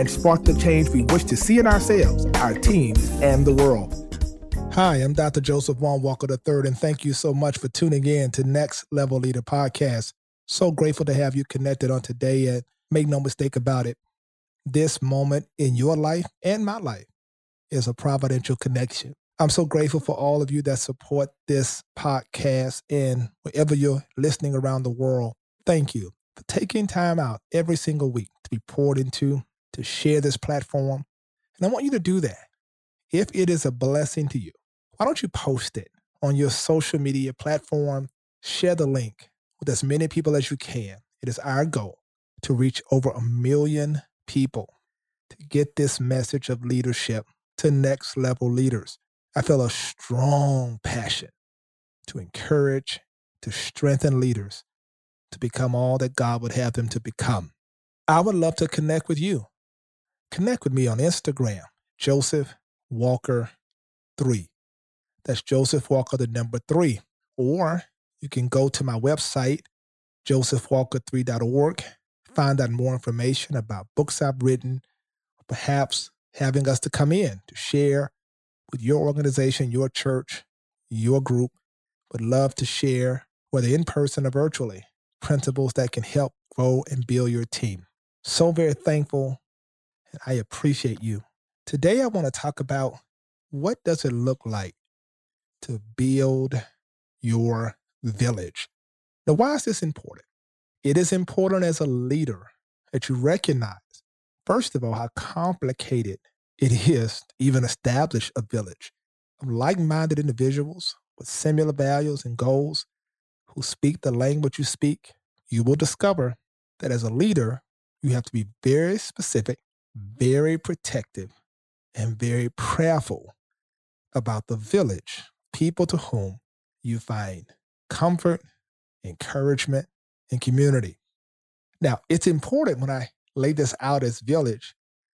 and spark the change we wish to see in ourselves, our teams, and the world. Hi, I'm Dr. Joseph Vaughn Walker III, and thank you so much for tuning in to Next Level Leader Podcast. So grateful to have you connected on today, and make no mistake about it, this moment in your life and my life is a providential connection. I'm so grateful for all of you that support this podcast and wherever you're listening around the world. Thank you for taking time out every single week to be poured into, to share this platform. And I want you to do that. If it is a blessing to you, why don't you post it on your social media platform? Share the link with as many people as you can. It is our goal to reach over a million people to get this message of leadership to next level leaders. I feel a strong passion to encourage, to strengthen leaders to become all that God would have them to become. I would love to connect with you. Connect with me on Instagram, Joseph Walker 3. That's Joseph Walker, the number three. Or you can go to my website, josephwalker3.org, find out more information about books I've written, perhaps having us to come in to share with your organization, your church, your group. Would love to share, whether in person or virtually, principles that can help grow and build your team. So very thankful and I appreciate you. Today I want to talk about what does it look like to build your village. Now why is this important? It is important as a leader that you recognize first of all how complicated it is to even establish a village of like-minded individuals with similar values and goals who speak the language you speak, you will discover that as a leader, you have to be very specific, Mm-hmm. very protective, and very prayerful about the village, people to whom you find comfort, encouragement, and community. Now, it's important when I lay this out as village,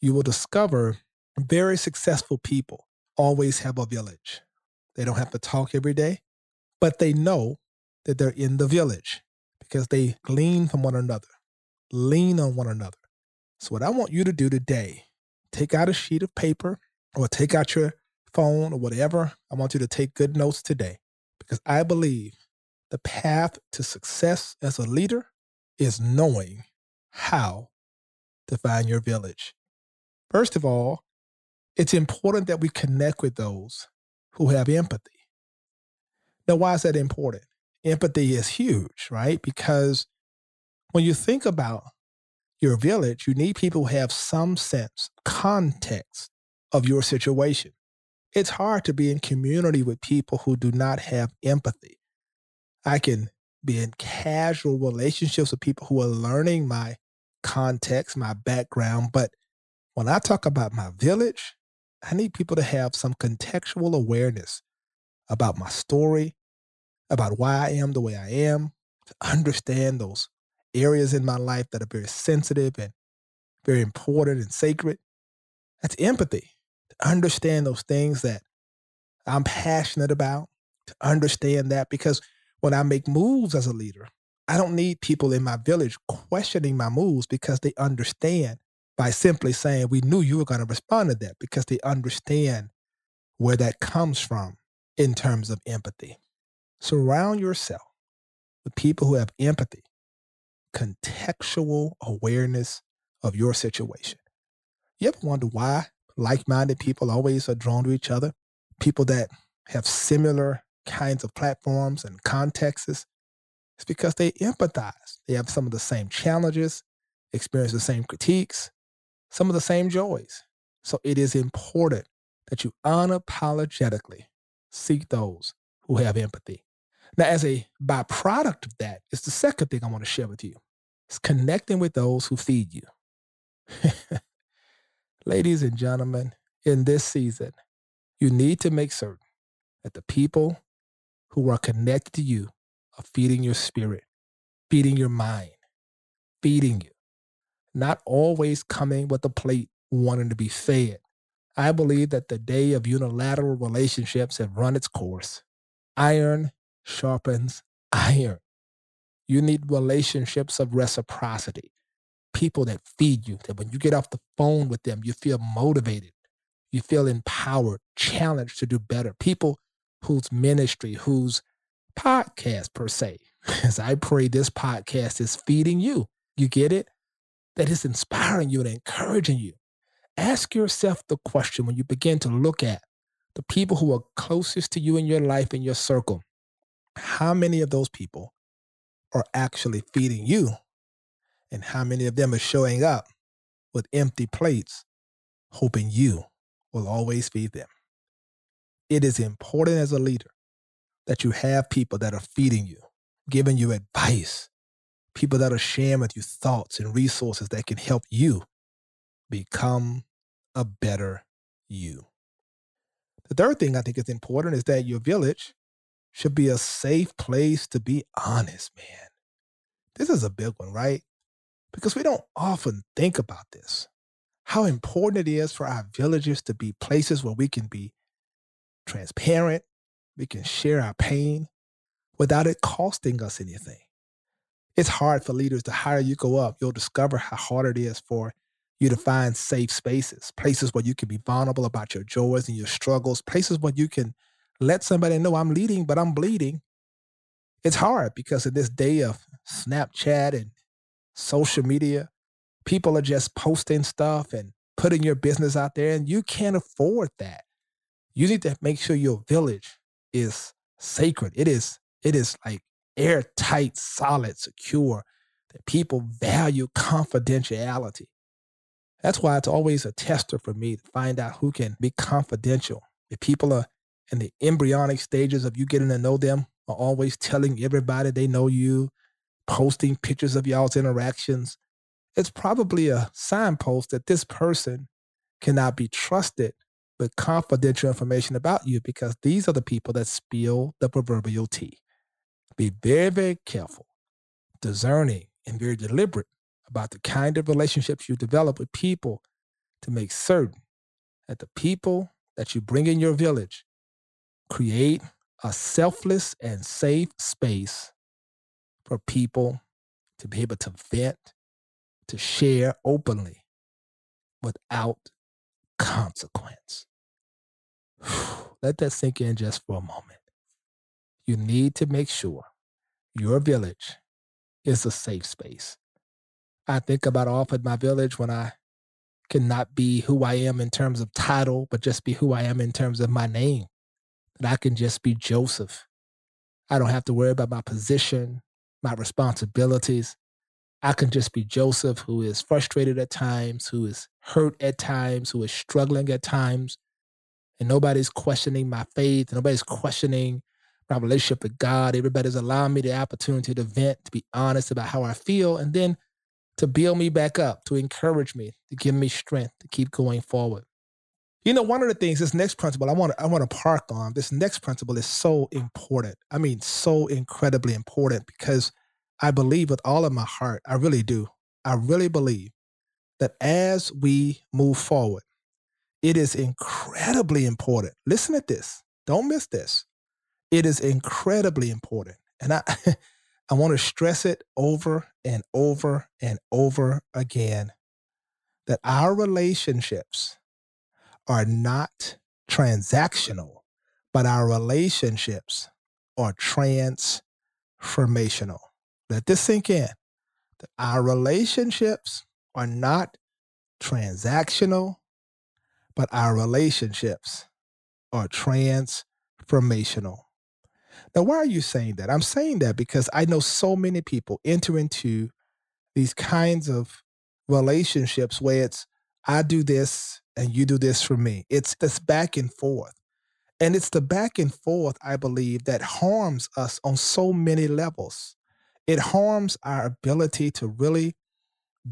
you will discover very successful people always have a village. They don't have to talk every day, but they know that they're in the village because they glean from one another, lean on one another. So, what I want you to do today, take out a sheet of paper or take out your phone or whatever. I want you to take good notes today because I believe the path to success as a leader is knowing how to find your village. First of all, it's important that we connect with those who have empathy. Now, why is that important? empathy is huge, right? Because when you think about your village, you need people who have some sense, context of your situation. It's hard to be in community with people who do not have empathy. I can be in casual relationships with people who are learning my context, my background. But when I talk about my village, I need people to have some contextual awareness about my story, about why I am the way I am, to understand those areas in my life that are very sensitive and very important and sacred. That's empathy. To understand those things that I'm passionate about, to understand that because when I make moves as a leader, I don't need people in my village questioning my moves because they understand by simply saying, We knew you were going to respond to that because they understand where that comes from in terms of empathy. Surround yourself with people who have empathy, contextual awareness of your situation. You ever wonder why like minded people always are drawn to each other? People that have similar kinds of platforms and contexts. It's because they empathize. They have some of the same challenges, experience the same critiques, some of the same joys. So it is important that you unapologetically seek those who have empathy. Now, as a byproduct of that, it's the second thing I want to share with you. It's connecting with those who feed you. Ladies and gentlemen, in this season, You need to make certain that the people who are connected to you are feeding your spirit, feeding your mind, feeding you, not always coming with a plate wanting to be fed. I believe that the day of unilateral relationships have run its course. Iron sharpens iron. You need relationships of reciprocity, people that feed you, that when you get off the phone with them, you feel motivated, you feel empowered, challenged to do better. People whose ministry, whose podcast per se, as I pray this podcast is feeding you. You get it? That is inspiring you and encouraging you. Ask yourself the question when you begin to look at the people who are closest to you in your life, in your circle. How many of those people are actually feeding you? And how many of them are showing up with empty plates, hoping you will always feed them? It is important as a leader that you have people that are feeding you, giving you advice, people that are sharing with you thoughts and resources that can help you become a better you. The third thing I think is important is that your village should be a safe place to be honest, man. This is a big one, right? Because we don't often think about this. How important it is for our villages to be places where we can be transparent, we can share our pain without it costing us anything. It's hard for leaders. The higher you go up, you'll discover how hard it is for you to find safe spaces, places where you can be vulnerable about your joys and your struggles, places where you can let somebody know I'm leading, but I'm bleeding. It's hard because in this day of Snapchat and social media, people are just posting stuff and putting your business out there, and you can't afford that. You need to make sure your village is sacred. It is, it is like airtight, solid, secure, that people value confidentiality. That's why it's always a tester for me to find out who can be confidential. If people are in the embryonic stages of you getting to know them, are always telling everybody they know you, posting pictures of y'all's interactions, it's probably a signpost that this person cannot be trusted with confidential information about you because these are the people that spill the proverbial tea. Be very, very careful, discerning, and very deliberate about the kind of relationships you develop with people to make certain that the people that you bring in your village create a selfless and safe space for people to be able to vent, to share openly without consequence. Let that sink in just for a moment. You need to make sure your village is a safe space. I think about often my village when I cannot be who I am in terms of title, but just be who I am in terms of my name. That I can just be Joseph. I don't have to worry about my position, my responsibilities. I can just be Joseph, who is frustrated at times, who is hurt at times, who is struggling at times. And nobody's questioning my faith. Nobody's questioning my relationship with God. Everybody's allowing me the opportunity to vent, to be honest about how I feel. And then to build me back up, to encourage me, to give me strength to keep going forward. You know, one of the things, this next principle I want to I want to park on, this next principle is so important. I mean, so incredibly important because I believe with all of my heart, I really do. I really believe that as we move forward, it is incredibly important. Listen at this. Don't miss this. It is incredibly important. And I I want to stress it over and over and over again that our relationships are not transactional, but our relationships are transformational. Let this sink in our relationships are not transactional, but our relationships are transformational. Now, why are you saying that? I'm saying that because I know so many people enter into these kinds of relationships where it's, I do this and you do this for me. It's this back and forth. And it's the back and forth, I believe, that harms us on so many levels. It harms our ability to really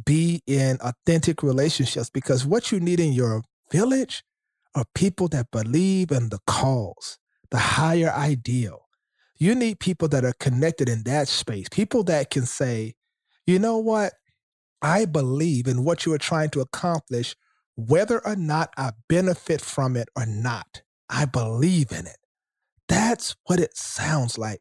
be in authentic relationships because what you need in your village are people that believe in the cause, the higher ideal. You need people that are connected in that space, people that can say, you know what? I believe in what you are trying to accomplish, whether or not I benefit from it or not. I believe in it. That's what it sounds like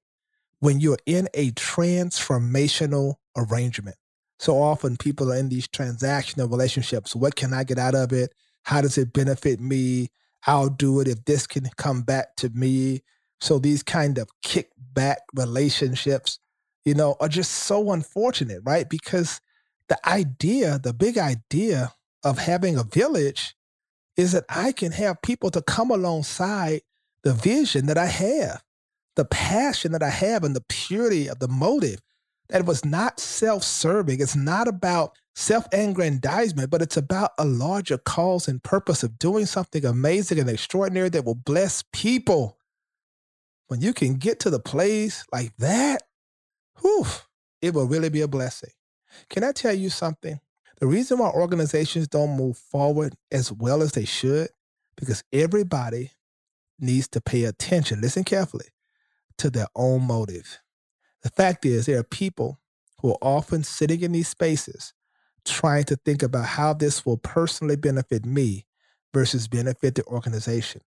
when you're in a transformational arrangement. So often people are in these transactional relationships. What can I get out of it? How does it benefit me? I'll do it if this can come back to me. So these kind of kickback relationships, you know, are just so unfortunate, right? Because the idea, the big idea of having a village is that I can have people to come alongside the vision that I have, the passion that I have, and the purity of the motive. That was not self serving. It's not about self aggrandizement, but it's about a larger cause and purpose of doing something amazing and extraordinary that will bless people. When you can get to the place like that, whew, it will really be a blessing. Can I tell you something? The reason why organizations don't move forward as well as they should, because everybody needs to pay attention, listen carefully, to their own motive. The fact is, there are people who are often sitting in these spaces trying to think about how this will personally benefit me versus benefit the organization.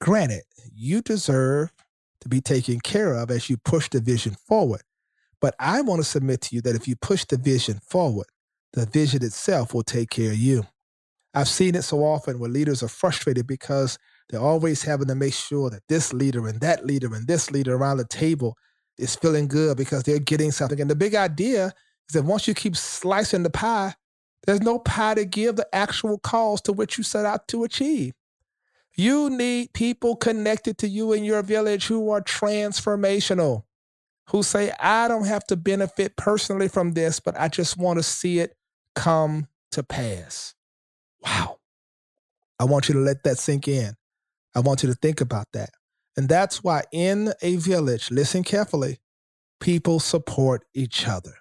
Granted, you deserve to be taken care of as you push the vision forward. But I want to submit to you that if you push the vision forward, the vision itself will take care of you. I've seen it so often where leaders are frustrated because they're always having to make sure that this leader and that leader and this leader around the table is feeling good because they're getting something. And the big idea is that once you keep slicing the pie, there's no pie to give the actual cause to which you set out to achieve. You need people connected to you in your village who are transformational, who say, I don't have to benefit personally from this, but I just want to see it come to pass. Wow. I want you to let that sink in. I want you to think about that. And that's why in a village, listen carefully, people support each other.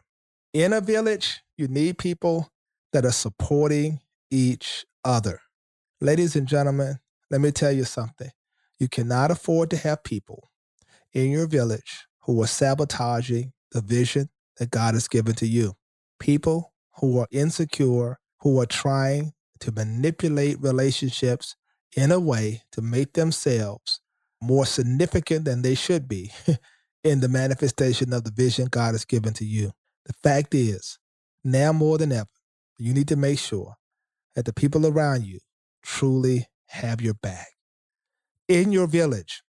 In a village, you need people that are supporting each other. Ladies and gentlemen, let me tell you something. You cannot afford to have people in your village who are sabotaging the vision that God has given to you. People who are insecure, who are trying to manipulate relationships in a way to make themselves more significant than they should be in the manifestation of the vision God has given to you. The fact is, now more than ever, you need to make sure that the people around you truly have your back. In your village,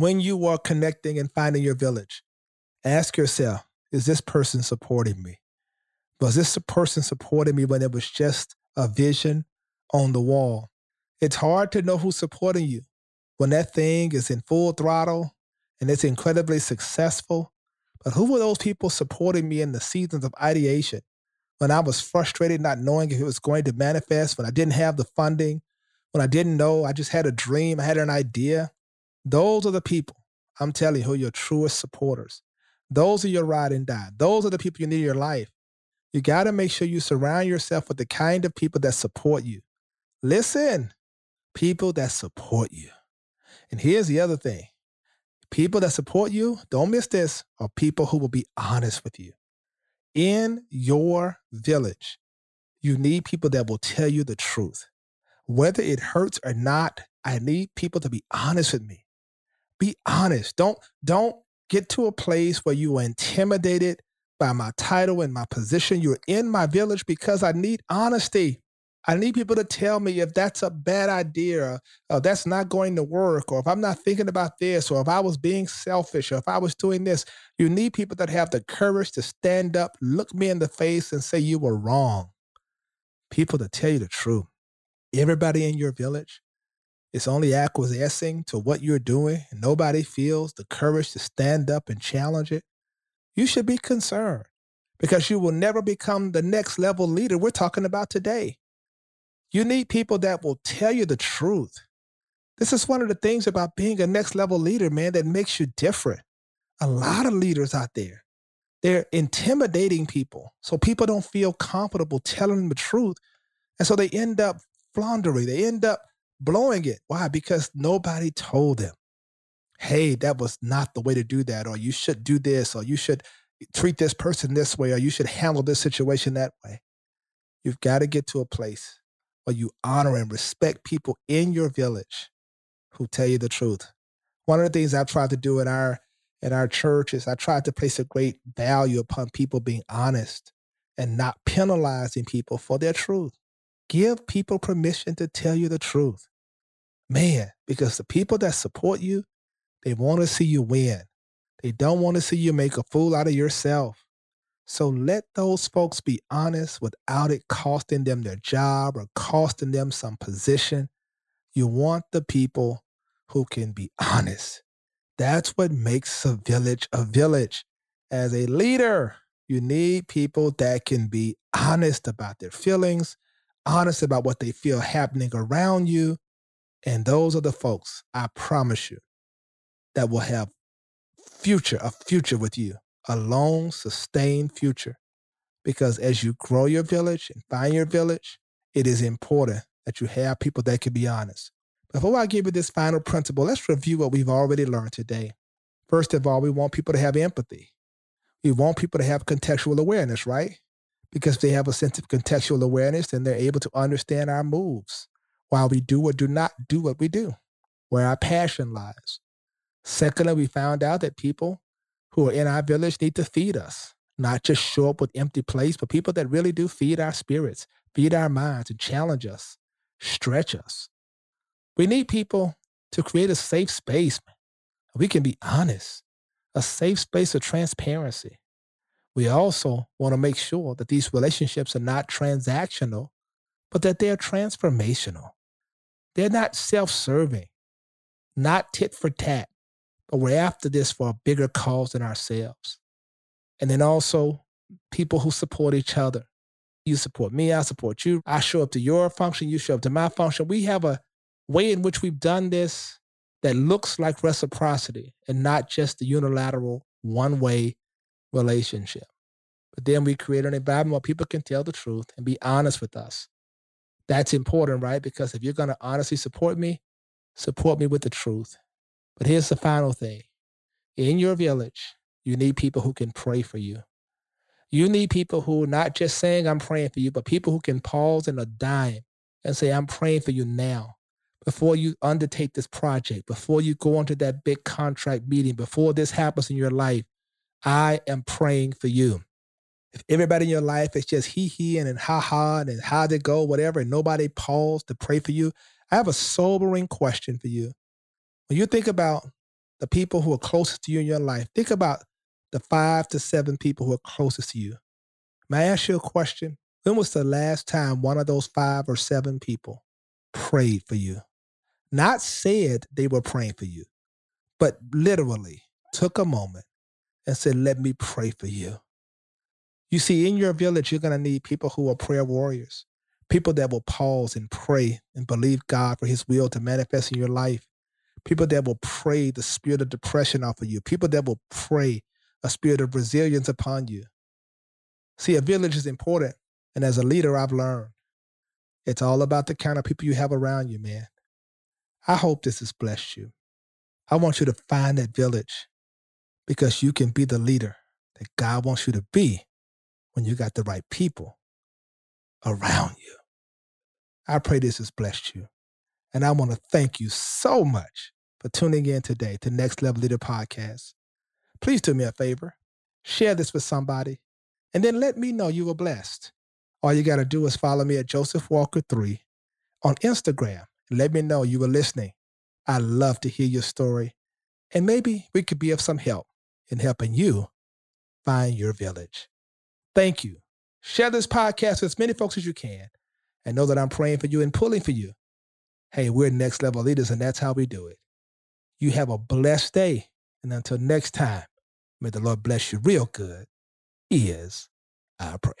when you are connecting and finding your village, ask yourself, is this person supporting me? Was this person supporting me when it was just a vision on the wall? It's hard to know who's supporting you when that thing is in full throttle and it's incredibly successful. But who were those people supporting me in the seasons of ideation when I was frustrated, not knowing if it was going to manifest, when I didn't have the funding, when I didn't know, I just had a dream, I had an idea? Those are the people, I'm telling you, who are your truest supporters. Those are your ride and die. Those are the people you need in your life. You got to make sure you surround yourself with the kind of people that support you. Listen, people that support you. And here's the other thing people that support you, don't miss this, are people who will be honest with you. In your village, you need people that will tell you the truth. Whether it hurts or not, I need people to be honest with me. Be honest. Don't don't get to a place where you are intimidated by my title and my position. You're in my village because I need honesty. I need people to tell me if that's a bad idea, or that's not going to work, or if I'm not thinking about this, or if I was being selfish, or if I was doing this. You need people that have the courage to stand up, look me in the face, and say you were wrong. People to tell you the truth. Everybody in your village is only acquiescing to what you're doing, and nobody feels the courage to stand up and challenge it. You should be concerned because you will never become the next level leader we're talking about today. You need people that will tell you the truth. This is one of the things about being a next level leader, man, that makes you different. A lot of leaders out there, they're intimidating people. So people don't feel comfortable telling them the truth. And so they end up floundering. They end up blowing it. Why? Because nobody told them, hey, that was not the way to do that, or you should do this, or you should treat this person this way, or you should handle this situation that way. You've got to get to a place where you honor and respect people in your village who tell you the truth. One of the things I've tried to do in our in our church is I tried to place a great value upon people being honest and not penalizing people for their truth. Give people permission to tell you the truth. Man, because the people that support you, they want to see you win. They don't want to see you make a fool out of yourself. So let those folks be honest without it costing them their job or costing them some position. You want the people who can be honest. That's what makes a village a village. As a leader, you need people that can be honest about their feelings, honest about what they feel happening around you. And those are the folks, I promise you, that will have future, a future with you, a long, sustained future. Because as you grow your village and find your village, it is important that you have people that can be honest. Before I give you this final principle, let's review what we've already learned today. First of all, we want people to have empathy. We want people to have contextual awareness, right? Because they have a sense of contextual awareness, and they're able to understand our moves while we do or do not do what we do, where our passion lies. Secondly, we found out that people who are in our village need to feed us, not just show up with empty plates, but people that really do feed our spirits, feed our minds, and challenge us, stretch us. We need people to create a safe space. We can be honest, a safe space of transparency. We also want to make sure that these relationships are not transactional, but that they're transformational. They're not self serving, not tit for tat, but we're after this for a bigger cause than ourselves. And then also people who support each other. You support me, I support you. I show up to your function, you show up to my function. We have a way in which we've done this that looks like reciprocity and not just the unilateral one way relationship. But then we create an environment where people can tell the truth and be honest with us. That's important, right? Because if you're going to honestly support me, support me with the truth. But here's the final thing in your village, you need people who can pray for you. You need people who are not just saying, I'm praying for you, but people who can pause in a dime and say, I'm praying for you now. Before you undertake this project, before you go into that big contract meeting, before this happens in your life, I am praying for you. If everybody in your life is just hee hee and and ha ha and how'd it go, whatever, and nobody paused to pray for you, I have a sobering question for you. When you think about the people who are closest to you in your life, think about the five to seven people who are closest to you. May I ask you a question? When was the last time one of those five or seven people prayed for you? Not said they were praying for you, but literally took a moment and said, Let me pray for you. You see, in your village, you're going to need people who are prayer warriors, people that will pause and pray and believe God for his will to manifest in your life, people that will pray the spirit of depression off of you, people that will pray a spirit of resilience upon you. See, a village is important. And as a leader, I've learned it's all about the kind of people you have around you, man. I hope this has blessed you. I want you to find that village because you can be the leader that God wants you to be when you got the right people around you. I pray this has blessed you. And I want to thank you so much for tuning in today to Next Level Leader Podcast. Please do me a favor, share this with somebody, and then let me know you were blessed. All you got to do is follow me at Joseph Walker3 on Instagram. Let me know you were listening. I love to hear your story, and maybe we could be of some help in helping you find your village. Thank you. Share this podcast with as many folks as you can and know that I'm praying for you and pulling for you. Hey, we're next level leaders, and that's how we do it. You have a blessed day. And until next time, may the Lord bless you real good, He is our prayer.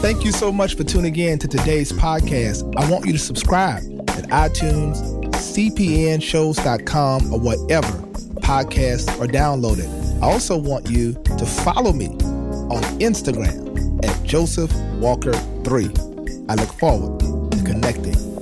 Thank you so much for tuning in to today's podcast. I want you to subscribe at iTunes, cpnshows.com, or whatever podcasts are downloaded. I also want you to follow me on Instagram at Joseph Walker 3. I look forward to connecting